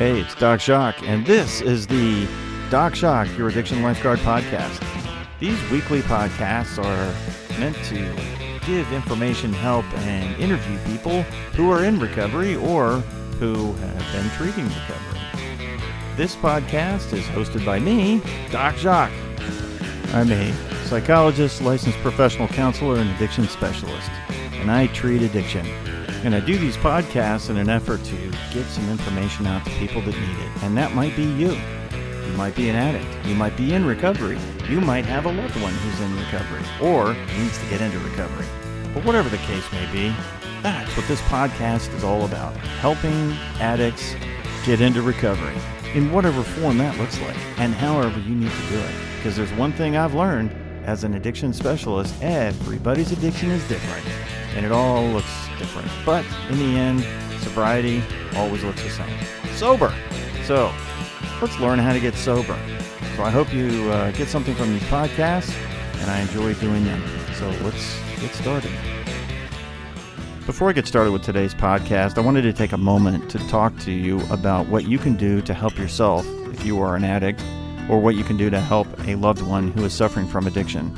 Hey, it's Doc Jacques, and this is the Doc Jacques, Your Addiction Lifeguard podcast. These weekly podcasts are meant to give information, help, and interview people who are in recovery or who have been treating recovery. This podcast is hosted by me, Doc Jacques. I'm a psychologist, licensed professional counselor, and addiction specialist, and I treat addiction. And I do these podcasts in an effort to get some information out to people that need it. And that might be you. You might be an addict. You might be in recovery. You might have a loved one who's in recovery or needs to get into recovery. But whatever the case may be, that's what this podcast is all about helping addicts get into recovery in whatever form that looks like and however you need to do it. Because there's one thing I've learned as an addiction specialist everybody's addiction is different and it all looks different. But in the end, sobriety always looks the same. Sober. So let's learn how to get sober. So I hope you uh, get something from these podcasts, and I enjoy doing them. So let's get started. Before I get started with today's podcast, I wanted to take a moment to talk to you about what you can do to help yourself if you are an addict, or what you can do to help a loved one who is suffering from addiction.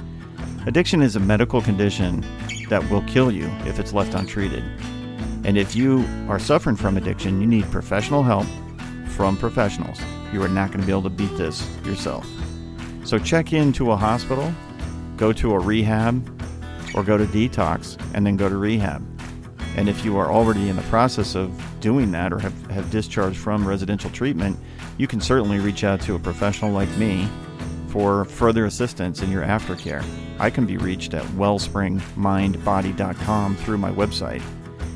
Addiction is a medical condition that will kill you if it's left untreated. And if you are suffering from addiction, you need professional help from professionals. You are not going to be able to beat this yourself. So check into a hospital, go to a rehab, or go to detox, and then go to rehab. And if you are already in the process of doing that or have, have discharged from residential treatment, you can certainly reach out to a professional like me for further assistance in your aftercare. I can be reached at wellspringmindbody.com through my website.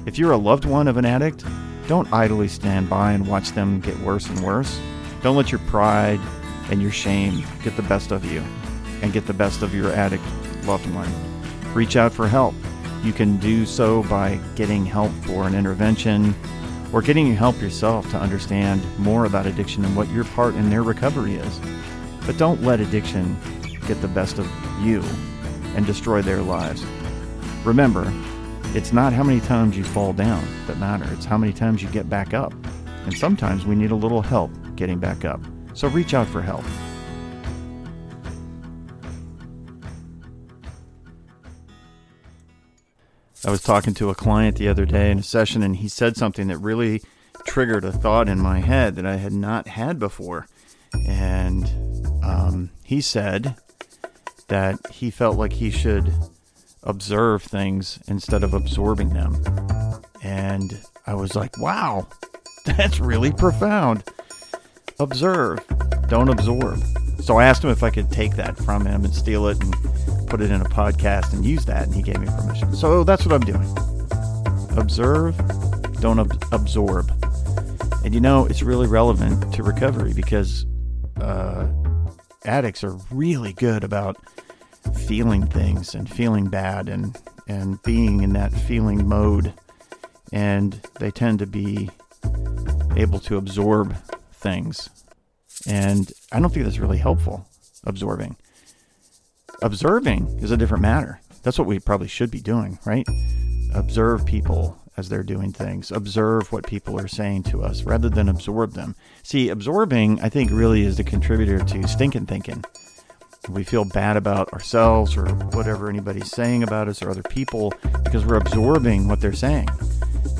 If you're a loved one of an addict, don't idly stand by and watch them get worse and worse. Don't let your pride and your shame get the best of you and get the best of your addict loved one. Reach out for help. You can do so by getting help for an intervention or getting help yourself to understand more about addiction and what your part in their recovery is. But don't let addiction get the best of you and destroy their lives. Remember, it's not how many times you fall down that matter, it's how many times you get back up. And sometimes we need a little help getting back up. So reach out for help. I was talking to a client the other day in a session, and he said something that really triggered a thought in my head that I had not had before. And um, he said that he felt like he should observe things instead of absorbing them. And I was like, wow, that's really profound. Observe, don't absorb. So I asked him if I could take that from him and steal it and put it in a podcast and use that, and he gave me permission. So that's what I'm doing. Observe, don't ab- absorb. And you know, it's really relevant to recovery because uh, addicts are really good about feeling things and feeling bad and and being in that feeling mode and they tend to be able to absorb things and i don't think that's really helpful absorbing observing is a different matter that's what we probably should be doing right observe people as they're doing things observe what people are saying to us rather than absorb them see absorbing i think really is the contributor to stinking thinking we feel bad about ourselves or whatever anybody's saying about us or other people because we're absorbing what they're saying.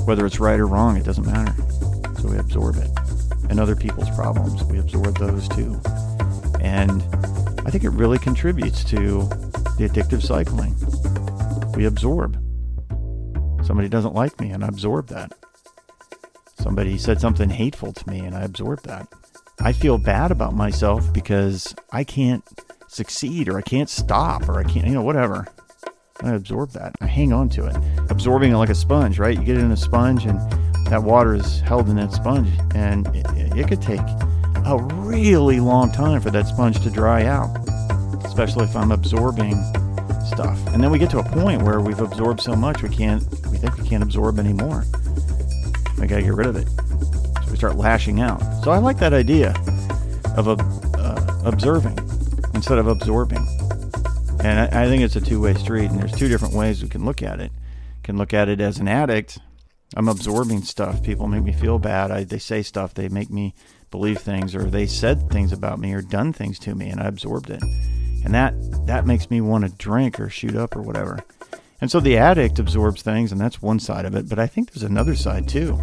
Whether it's right or wrong, it doesn't matter. So we absorb it. And other people's problems, we absorb those too. And I think it really contributes to the addictive cycling. We absorb. Somebody doesn't like me, and I absorb that. Somebody said something hateful to me, and I absorb that. I feel bad about myself because I can't succeed or I can't stop or I can't, you know, whatever. I absorb that. I hang on to it. Absorbing it like a sponge, right? You get it in a sponge and that water is held in that sponge and it, it could take a really long time for that sponge to dry out, especially if I'm absorbing stuff. And then we get to a point where we've absorbed so much we can't, we think we can't absorb anymore. We gotta get rid of it. So we start lashing out. So I like that idea of uh, observing instead of absorbing. And I, I think it's a two way street, and there's two different ways we can look at it. Can look at it as an addict I'm absorbing stuff. People make me feel bad. I, they say stuff. They make me believe things, or they said things about me, or done things to me, and I absorbed it. And that that makes me want to drink or shoot up or whatever. And so the addict absorbs things, and that's one side of it. But I think there's another side too,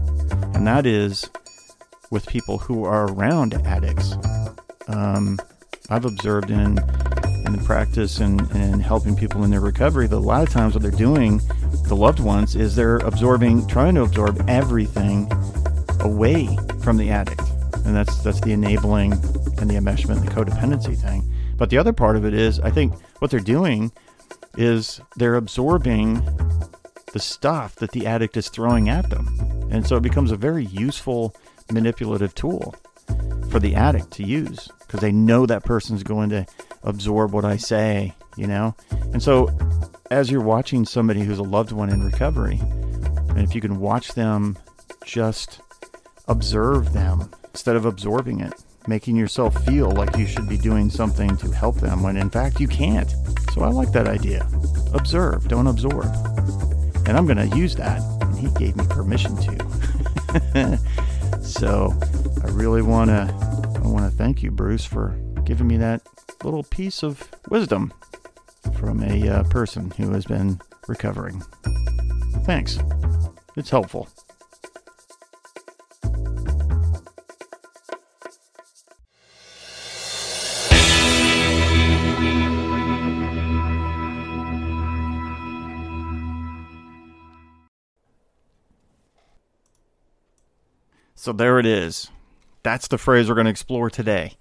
and that is with people who are around addicts. Um, I've observed in in the practice and, and helping people in their recovery that a lot of times what they're doing, the loved ones, is they're absorbing, trying to absorb everything away from the addict, and that's that's the enabling and the enmeshment, the codependency thing. But the other part of it is, I think what they're doing is they're absorbing the stuff that the addict is throwing at them, and so it becomes a very useful manipulative tool for the addict to use because they know that person's going to absorb what I say, you know? And so as you're watching somebody who's a loved one in recovery, and if you can watch them just observe them instead of absorbing it, making yourself feel like you should be doing something to help them when in fact you can't. So I like that idea. Observe, don't absorb. And I'm going to use that. And he gave me permission to. so I really want to I want to thank you Bruce for giving me that little piece of wisdom from a uh, person who has been recovering. Thanks. It's helpful. So there it is. That's the phrase we're going to explore today.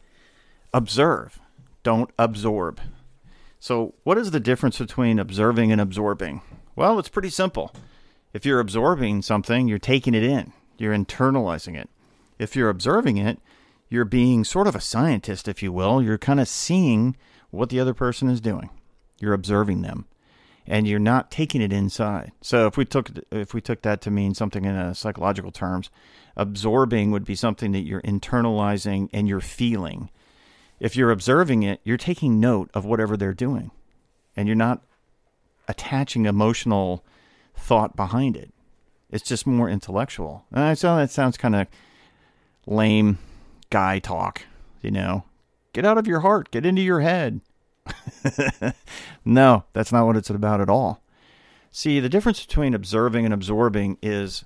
Observe, don't absorb. So, what is the difference between observing and absorbing? Well, it's pretty simple. If you're absorbing something, you're taking it in, you're internalizing it. If you're observing it, you're being sort of a scientist, if you will. You're kind of seeing what the other person is doing. You're observing them and you're not taking it inside. So if we took if we took that to mean something in psychological terms, absorbing would be something that you're internalizing and you're feeling. If you're observing it, you're taking note of whatever they're doing. And you're not attaching emotional thought behind it. It's just more intellectual. And I know that sounds kind of lame guy talk, you know. Get out of your heart, get into your head. no, that's not what it's about at all. See, the difference between observing and absorbing is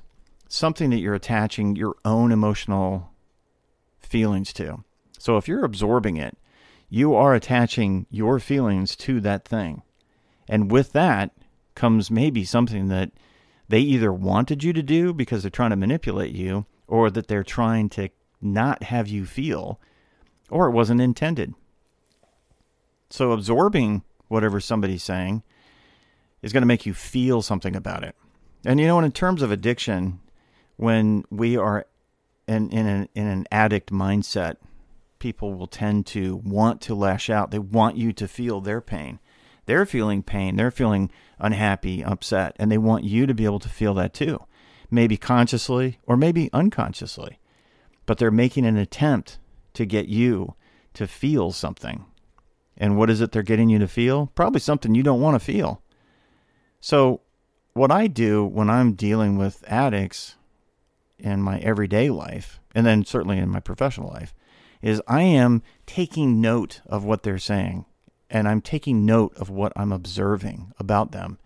something that you're attaching your own emotional feelings to. So if you're absorbing it, you are attaching your feelings to that thing. And with that comes maybe something that they either wanted you to do because they're trying to manipulate you, or that they're trying to not have you feel, or it wasn't intended. So absorbing whatever somebody's saying is going to make you feel something about it. And you know, in terms of addiction, when we are in in an, in an addict mindset, people will tend to want to lash out. They want you to feel their pain. They're feeling pain. They're feeling unhappy, upset, and they want you to be able to feel that too. Maybe consciously or maybe unconsciously. But they're making an attempt to get you to feel something and what is it they're getting you to feel? Probably something you don't want to feel. So, what I do when I'm dealing with addicts in my everyday life, and then certainly in my professional life, is I am taking note of what they're saying and I'm taking note of what I'm observing about them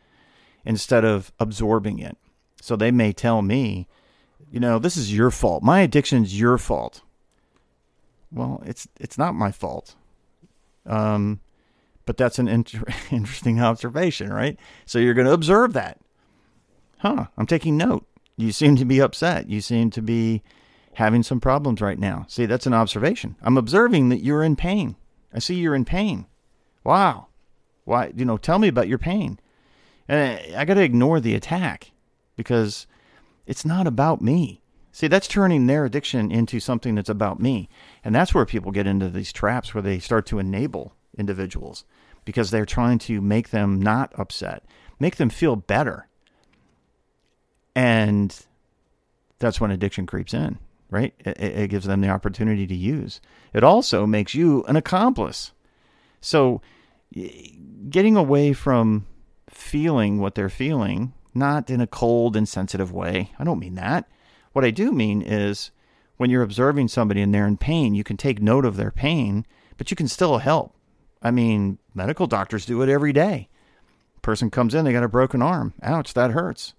instead of absorbing it. So they may tell me, you know, this is your fault. My addiction is your fault. Well, it's it's not my fault. Um, but that's an inter- interesting observation, right? So you're going to observe that. Huh, I'm taking note. You seem to be upset. You seem to be having some problems right now. See, that's an observation. I'm observing that you're in pain. I see you're in pain. Wow. Why, you know, tell me about your pain. And I, I got to ignore the attack because it's not about me. See, that's turning their addiction into something that's about me. And that's where people get into these traps where they start to enable individuals because they're trying to make them not upset, make them feel better. And that's when addiction creeps in, right? It, it gives them the opportunity to use. It also makes you an accomplice. So, getting away from feeling what they're feeling not in a cold, insensitive way. I don't mean that. What I do mean is when you're observing somebody and they're in pain, you can take note of their pain, but you can still help. I mean, medical doctors do it every day. Person comes in, they got a broken arm. Ouch, that hurts.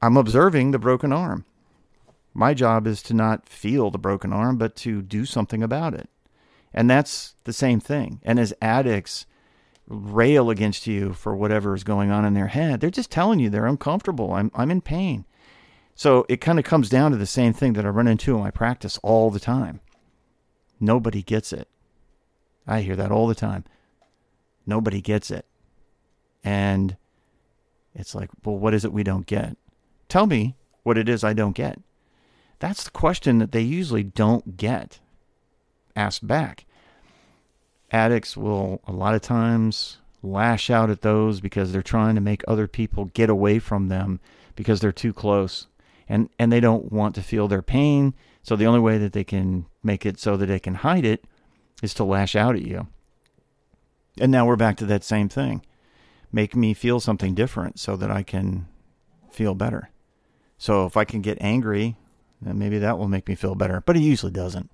I'm observing the broken arm. My job is to not feel the broken arm, but to do something about it. And that's the same thing. And as addicts rail against you for whatever is going on in their head, they're just telling you they're uncomfortable. I'm, I'm in pain. So it kind of comes down to the same thing that I run into in my practice all the time. Nobody gets it. I hear that all the time. Nobody gets it. And it's like, well, what is it we don't get? Tell me what it is I don't get. That's the question that they usually don't get asked back. Addicts will, a lot of times, lash out at those because they're trying to make other people get away from them because they're too close. And, and they don't want to feel their pain. So the only way that they can make it so that they can hide it is to lash out at you. And now we're back to that same thing. Make me feel something different so that I can feel better. So if I can get angry, then maybe that will make me feel better. But it usually doesn't.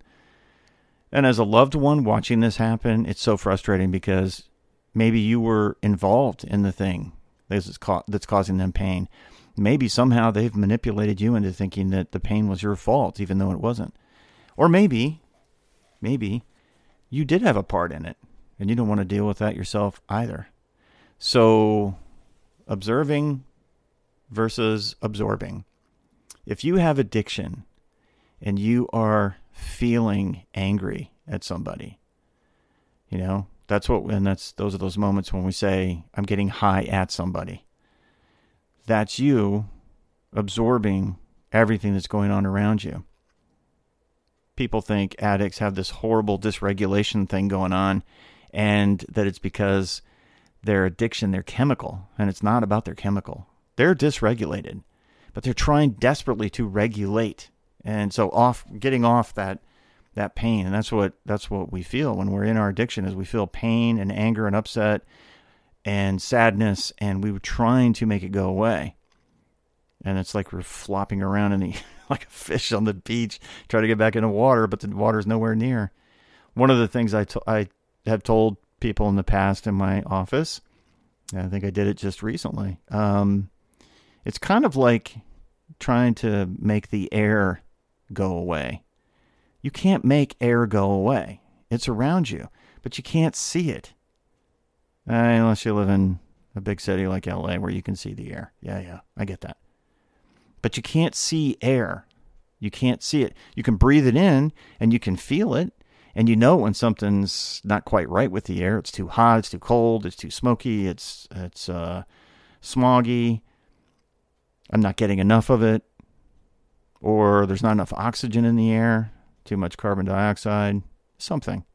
And as a loved one watching this happen, it's so frustrating because maybe you were involved in the thing that's, that's causing them pain. Maybe somehow they've manipulated you into thinking that the pain was your fault, even though it wasn't. Or maybe, maybe you did have a part in it and you don't want to deal with that yourself either. So, observing versus absorbing. If you have addiction and you are feeling angry at somebody. You know, that's what, and that's, those are those moments when we say, I'm getting high at somebody. That's you absorbing everything that's going on around you. People think addicts have this horrible dysregulation thing going on, and that it's because their addiction, their chemical, and it's not about their chemical. They're dysregulated, but they're trying desperately to regulate and so off getting off that that pain and that's what that's what we feel when we're in our addiction is we feel pain and anger and upset and sadness and we were trying to make it go away and it's like we're flopping around in the like a fish on the beach trying to get back into water but the water's nowhere near one of the things I, to, I have told people in the past in my office i think i did it just recently um, it's kind of like trying to make the air go away. You can't make air go away. It's around you, but you can't see it. Uh, unless you live in a big city like LA where you can see the air. Yeah, yeah, I get that. But you can't see air. You can't see it. You can breathe it in and you can feel it. And you know when something's not quite right with the air. It's too hot, it's too cold, it's too smoky, it's it's uh, smoggy. I'm not getting enough of it or there's not enough oxygen in the air, too much carbon dioxide, something.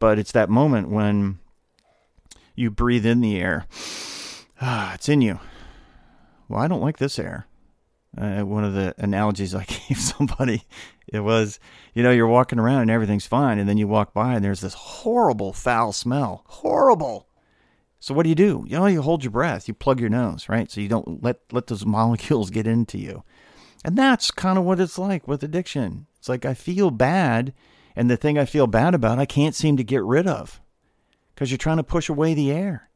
But it's that moment when you breathe in the air. Ah, it's in you. Well, I don't like this air. Uh, one of the analogies I gave somebody, it was, you know, you're walking around and everything's fine, and then you walk by and there's this horrible foul smell. Horrible. So what do you do? You know, you hold your breath, you plug your nose, right? So you don't let let those molecules get into you. And that's kind of what it's like with addiction. It's like I feel bad, and the thing I feel bad about, I can't seem to get rid of because you're trying to push away the air.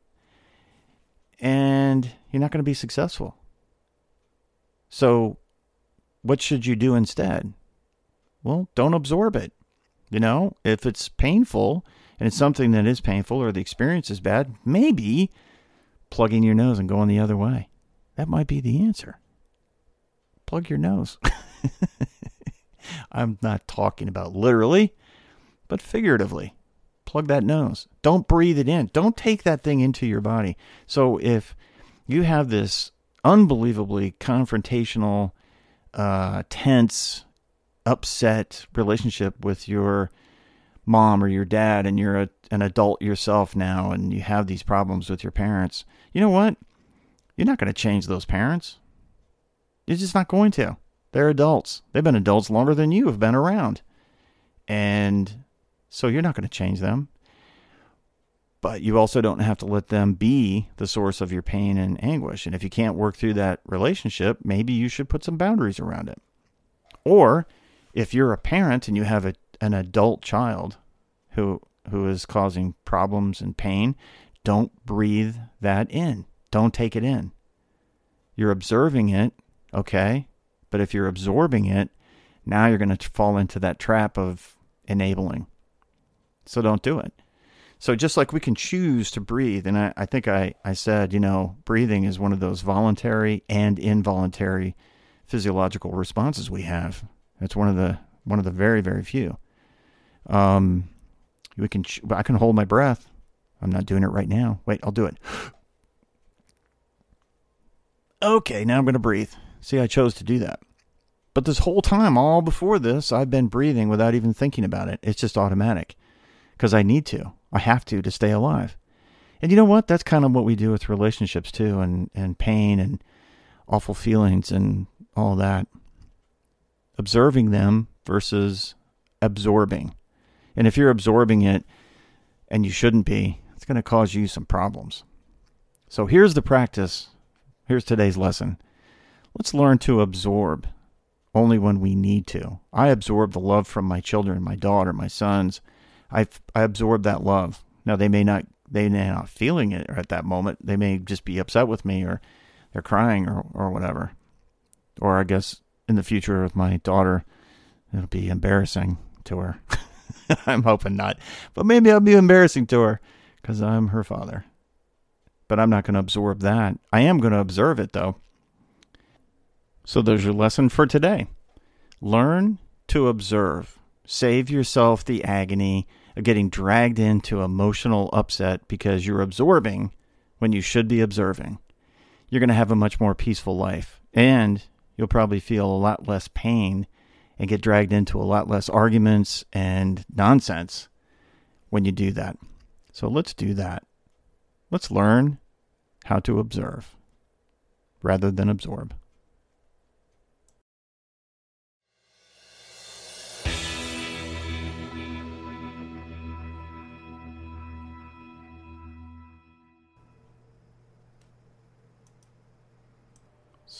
And you're not going to be successful. So, what should you do instead? Well, don't absorb it. You know, if it's painful and it's something that is painful or the experience is bad, maybe plugging your nose and go going the other way. That might be the answer plug your nose. I'm not talking about literally, but figuratively. Plug that nose. Don't breathe it in. Don't take that thing into your body. So if you have this unbelievably confrontational, uh, tense, upset relationship with your mom or your dad, and you're a, an adult yourself now, and you have these problems with your parents, you know what? You're not going to change those parents. You're just not going to. They're adults. They've been adults longer than you have been around. And so you're not going to change them. but you also don't have to let them be the source of your pain and anguish. And if you can't work through that relationship, maybe you should put some boundaries around it. Or if you're a parent and you have a, an adult child who who is causing problems and pain, don't breathe that in. Don't take it in. You're observing it, okay? But if you're absorbing it, now you're going to fall into that trap of enabling. So don't do it. So just like we can choose to breathe, and I, I think I, I said, you know, breathing is one of those voluntary and involuntary physiological responses we have. It's one of the one of the very very few. Um, we can I can hold my breath. I'm not doing it right now. Wait, I'll do it. Okay, now I'm going to breathe. See, I chose to do that. But this whole time, all before this, I've been breathing without even thinking about it. It's just automatic because I need to. I have to to stay alive. And you know what? That's kind of what we do with relationships too, and, and pain and awful feelings and all that. Observing them versus absorbing. And if you're absorbing it and you shouldn't be, it's going to cause you some problems. So here's the practice. Here's today's lesson. Let's learn to absorb only when we need to. I absorb the love from my children, my daughter, my sons, I I absorb that love. Now they may not they may not feeling it at that moment. They may just be upset with me or they're crying or or whatever. Or I guess in the future with my daughter, it'll be embarrassing to her. I'm hoping not, but maybe I'll be embarrassing to her because I'm her father. But I'm not going to absorb that. I am going to observe it though. So there's your lesson for today. Learn to observe. Save yourself the agony of getting dragged into emotional upset because you're absorbing when you should be observing. You're going to have a much more peaceful life and you'll probably feel a lot less pain and get dragged into a lot less arguments and nonsense when you do that. So let's do that. Let's learn how to observe rather than absorb.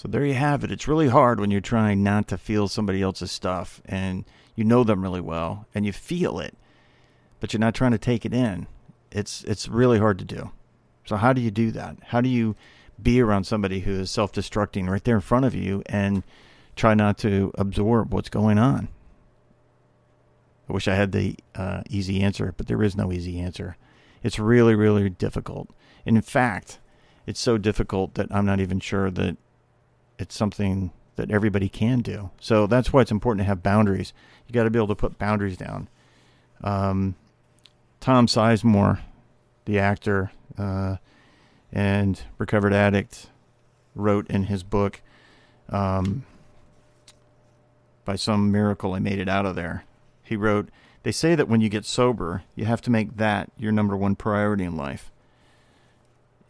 So there you have it. It's really hard when you're trying not to feel somebody else's stuff and you know them really well and you feel it, but you're not trying to take it in. It's it's really hard to do. So how do you do that? How do you be around somebody who is self-destructing right there in front of you and try not to absorb what's going on? I wish I had the uh, easy answer, but there is no easy answer. It's really, really difficult. And in fact, it's so difficult that I'm not even sure that it's something that everybody can do. So that's why it's important to have boundaries. You got to be able to put boundaries down. Um, Tom Sizemore, the actor uh, and recovered addict, wrote in his book, um, "By some miracle, I made it out of there." He wrote, "They say that when you get sober, you have to make that your number one priority in life."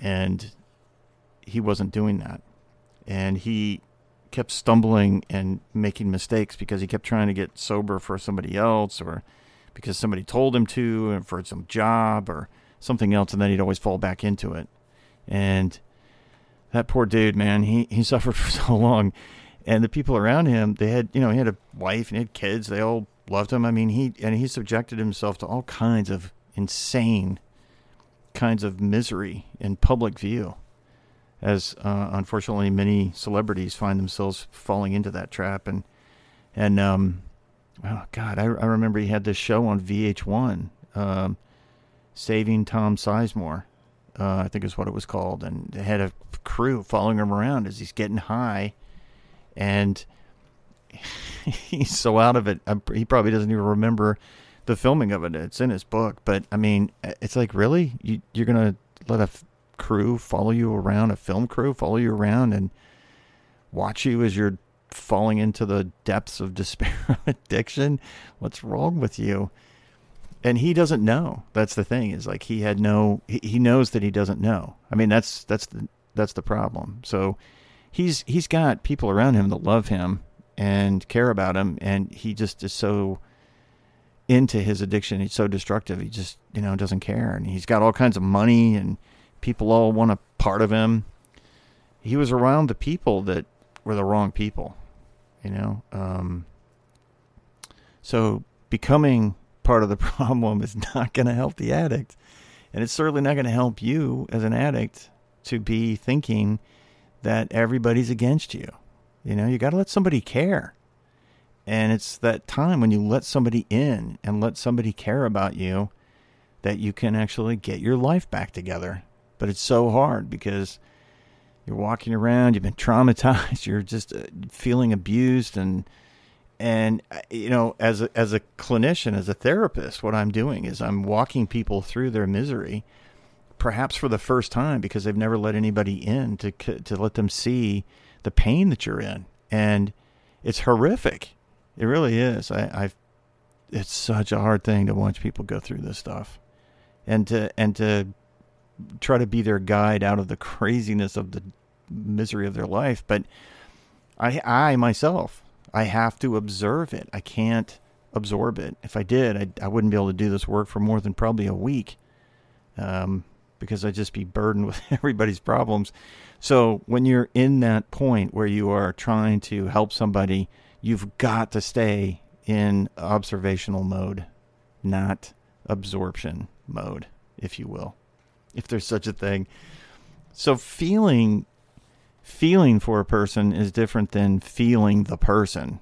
And he wasn't doing that and he kept stumbling and making mistakes because he kept trying to get sober for somebody else or because somebody told him to and for some job or something else and then he'd always fall back into it. And that poor dude man he he suffered for so long. And the people around him they had you know he had a wife and he had kids. They all loved him. I mean he and he subjected himself to all kinds of insane kinds of misery in public view as uh, unfortunately many celebrities find themselves falling into that trap. And and um, oh God, I, I remember he had this show on VH1, um, Saving Tom Sizemore, uh, I think is what it was called, and they had a crew following him around as he's getting high, and he's so out of it. He probably doesn't even remember the filming of it. It's in his book, but I mean, it's like really you, you're gonna let a crew follow you around, a film crew follow you around and watch you as you're falling into the depths of despair addiction. What's wrong with you? And he doesn't know. That's the thing. Is like he had no. He, he knows that he doesn't know. I mean, that's that's the that's the problem. So he's he's got people around him that love him and care about him, and he just is so into his addiction. He's so destructive. He just, you know, doesn't care. And he's got all kinds of money and people all want a part of him. He was around the people that were the wrong people, you know. Um, so becoming part of the problem is not going to help the addict. And it's certainly not going to help you as an addict to be thinking that everybody's against you. You know, you got to let somebody care. And it's that time when you let somebody in and let somebody care about you that you can actually get your life back together. But it's so hard because you're walking around, you've been traumatized, you're just uh, feeling abused and and uh, you know as a as a clinician as a therapist what I'm doing is I'm walking people through their misery perhaps for the first time because they've never let anybody in to to let them see the pain that you're in. And it's horrific. It really is. I I've it's such a hard thing to watch people go through this stuff. And to and to try to be their guide out of the craziness of the misery of their life but I I myself I have to observe it. I can't absorb it. If I did, I, I wouldn't be able to do this work for more than probably a week um, because I'd just be burdened with everybody's problems. So when you're in that point where you are trying to help somebody, you've got to stay in observational mode, not absorption mode, if you will, if there's such a thing. So feeling feeling for a person is different than feeling the person.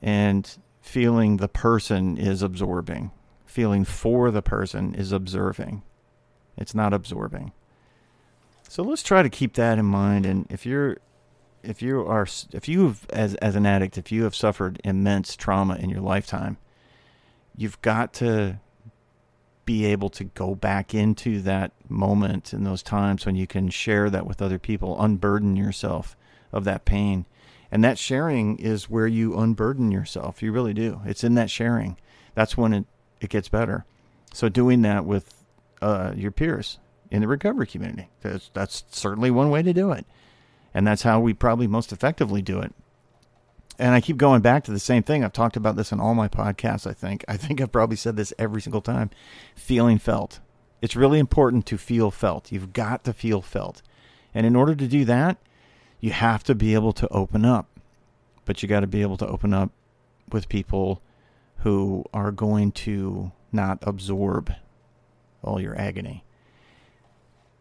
And feeling the person is absorbing. Feeling for the person is observing. It's not absorbing. So let's try to keep that in mind. And if you're, if you are, if you have, as as an addict, if you have suffered immense trauma in your lifetime, you've got to be able to go back into that moment and those times when you can share that with other people, unburden yourself of that pain. And that sharing is where you unburden yourself. You really do. It's in that sharing. That's when it, it gets better. So doing that with uh, your peers in the recovery community, that's, that's certainly one way to do it. And that's how we probably most effectively do it and I keep going back to the same thing. I've talked about this in all my podcasts, I think. I think I've probably said this every single time. Feeling felt. It's really important to feel felt. You've got to feel felt. And in order to do that, you have to be able to open up. But you got to be able to open up with people who are going to not absorb all your agony.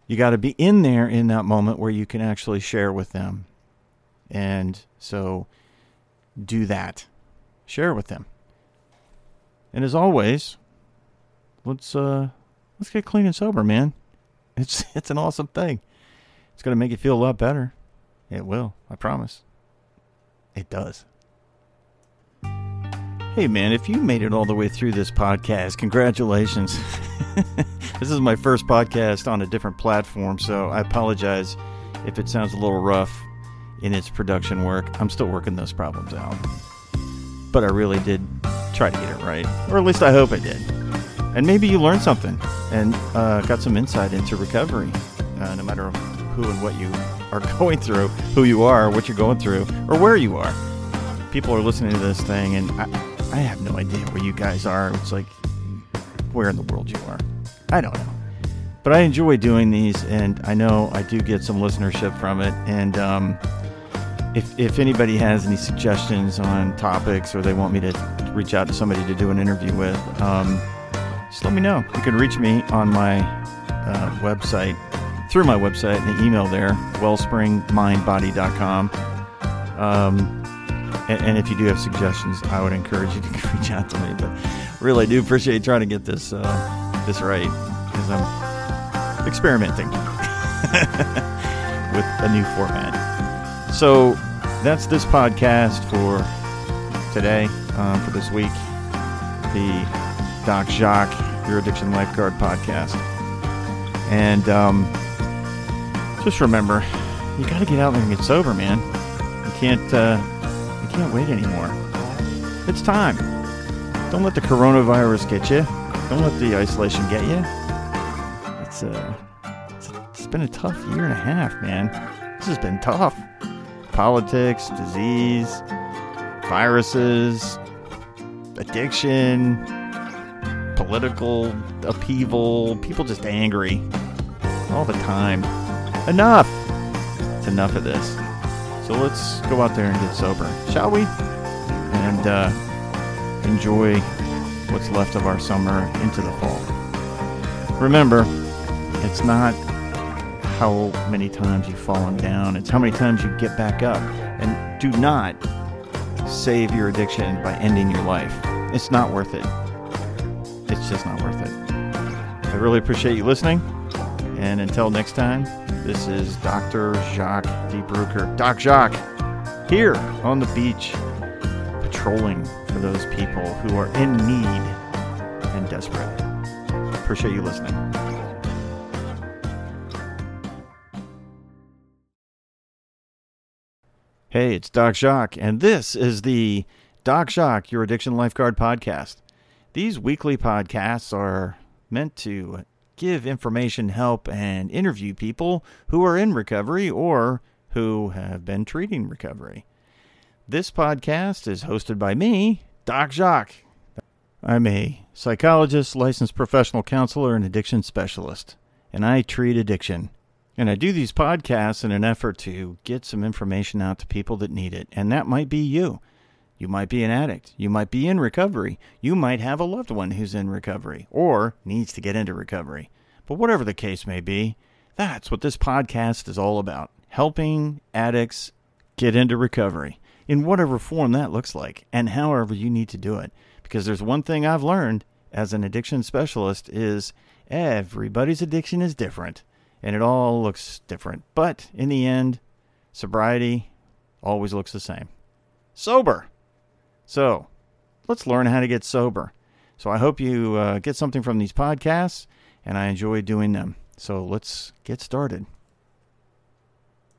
You got to be in there in that moment where you can actually share with them. And so do that. Share it with them. And as always, let's uh let's get clean and sober, man. It's it's an awesome thing. It's gonna make you feel a lot better. It will, I promise. It does. Hey man, if you made it all the way through this podcast, congratulations. this is my first podcast on a different platform, so I apologize if it sounds a little rough in its production work. I'm still working those problems out. But I really did try to get it right. Or at least I hope I did. And maybe you learned something and uh, got some insight into recovery, uh, no matter who and what you are going through, who you are, what you're going through, or where you are. People are listening to this thing, and I, I have no idea where you guys are. It's like where in the world you are. I don't know. But I enjoy doing these, and I know I do get some listenership from it. And um, if, if anybody has any suggestions on topics or they want me to reach out to somebody to do an interview with, um, just let me know. You can reach me on my uh, website, through my website, and the email there, wellspringmindbody.com. Um, and, and, if you do have suggestions, I would encourage you to reach out to me. But really, I do appreciate trying to get this uh, this right because I'm experimenting with a new format. So that's this podcast for today, um, for this week. The Doc Jacques, Your Addiction Lifeguard podcast. And um, just remember, you got to get out there and get sober, man. You can't, uh, you can't wait anymore. It's time. Don't let the coronavirus get you. Don't let the isolation get you. It's, uh, it's, it's been a tough year and a half, man. This has been tough politics, disease, viruses, addiction, political upheaval, people just angry all the time. Enough! It's enough of this. So let's go out there and get sober, shall we? And uh, enjoy what's left of our summer into the fall. Remember, it's not how many times you've fallen down, it's how many times you get back up. And do not save your addiction by ending your life. It's not worth it. It's just not worth it. I really appreciate you listening. And until next time, this is Dr. Jacques D. Bruker. Doc Jacques, here on the beach, patrolling for those people who are in need and desperate. Appreciate you listening. Hey, it's Doc Jacques, and this is the Doc Jacques, Your Addiction Lifeguard podcast. These weekly podcasts are meant to give information, help, and interview people who are in recovery or who have been treating recovery. This podcast is hosted by me, Doc Jacques. I'm a psychologist, licensed professional counselor, and addiction specialist, and I treat addiction. And I do these podcasts in an effort to get some information out to people that need it, and that might be you. You might be an addict. You might be in recovery. You might have a loved one who's in recovery or needs to get into recovery. But whatever the case may be, that's what this podcast is all about helping addicts get into recovery in whatever form that looks like and however you need to do it. Because there's one thing I've learned as an addiction specialist is everybody's addiction is different and it all looks different. But in the end, sobriety always looks the same. Sober. So let's learn how to get sober. So I hope you uh, get something from these podcasts, and I enjoy doing them. So let's get started.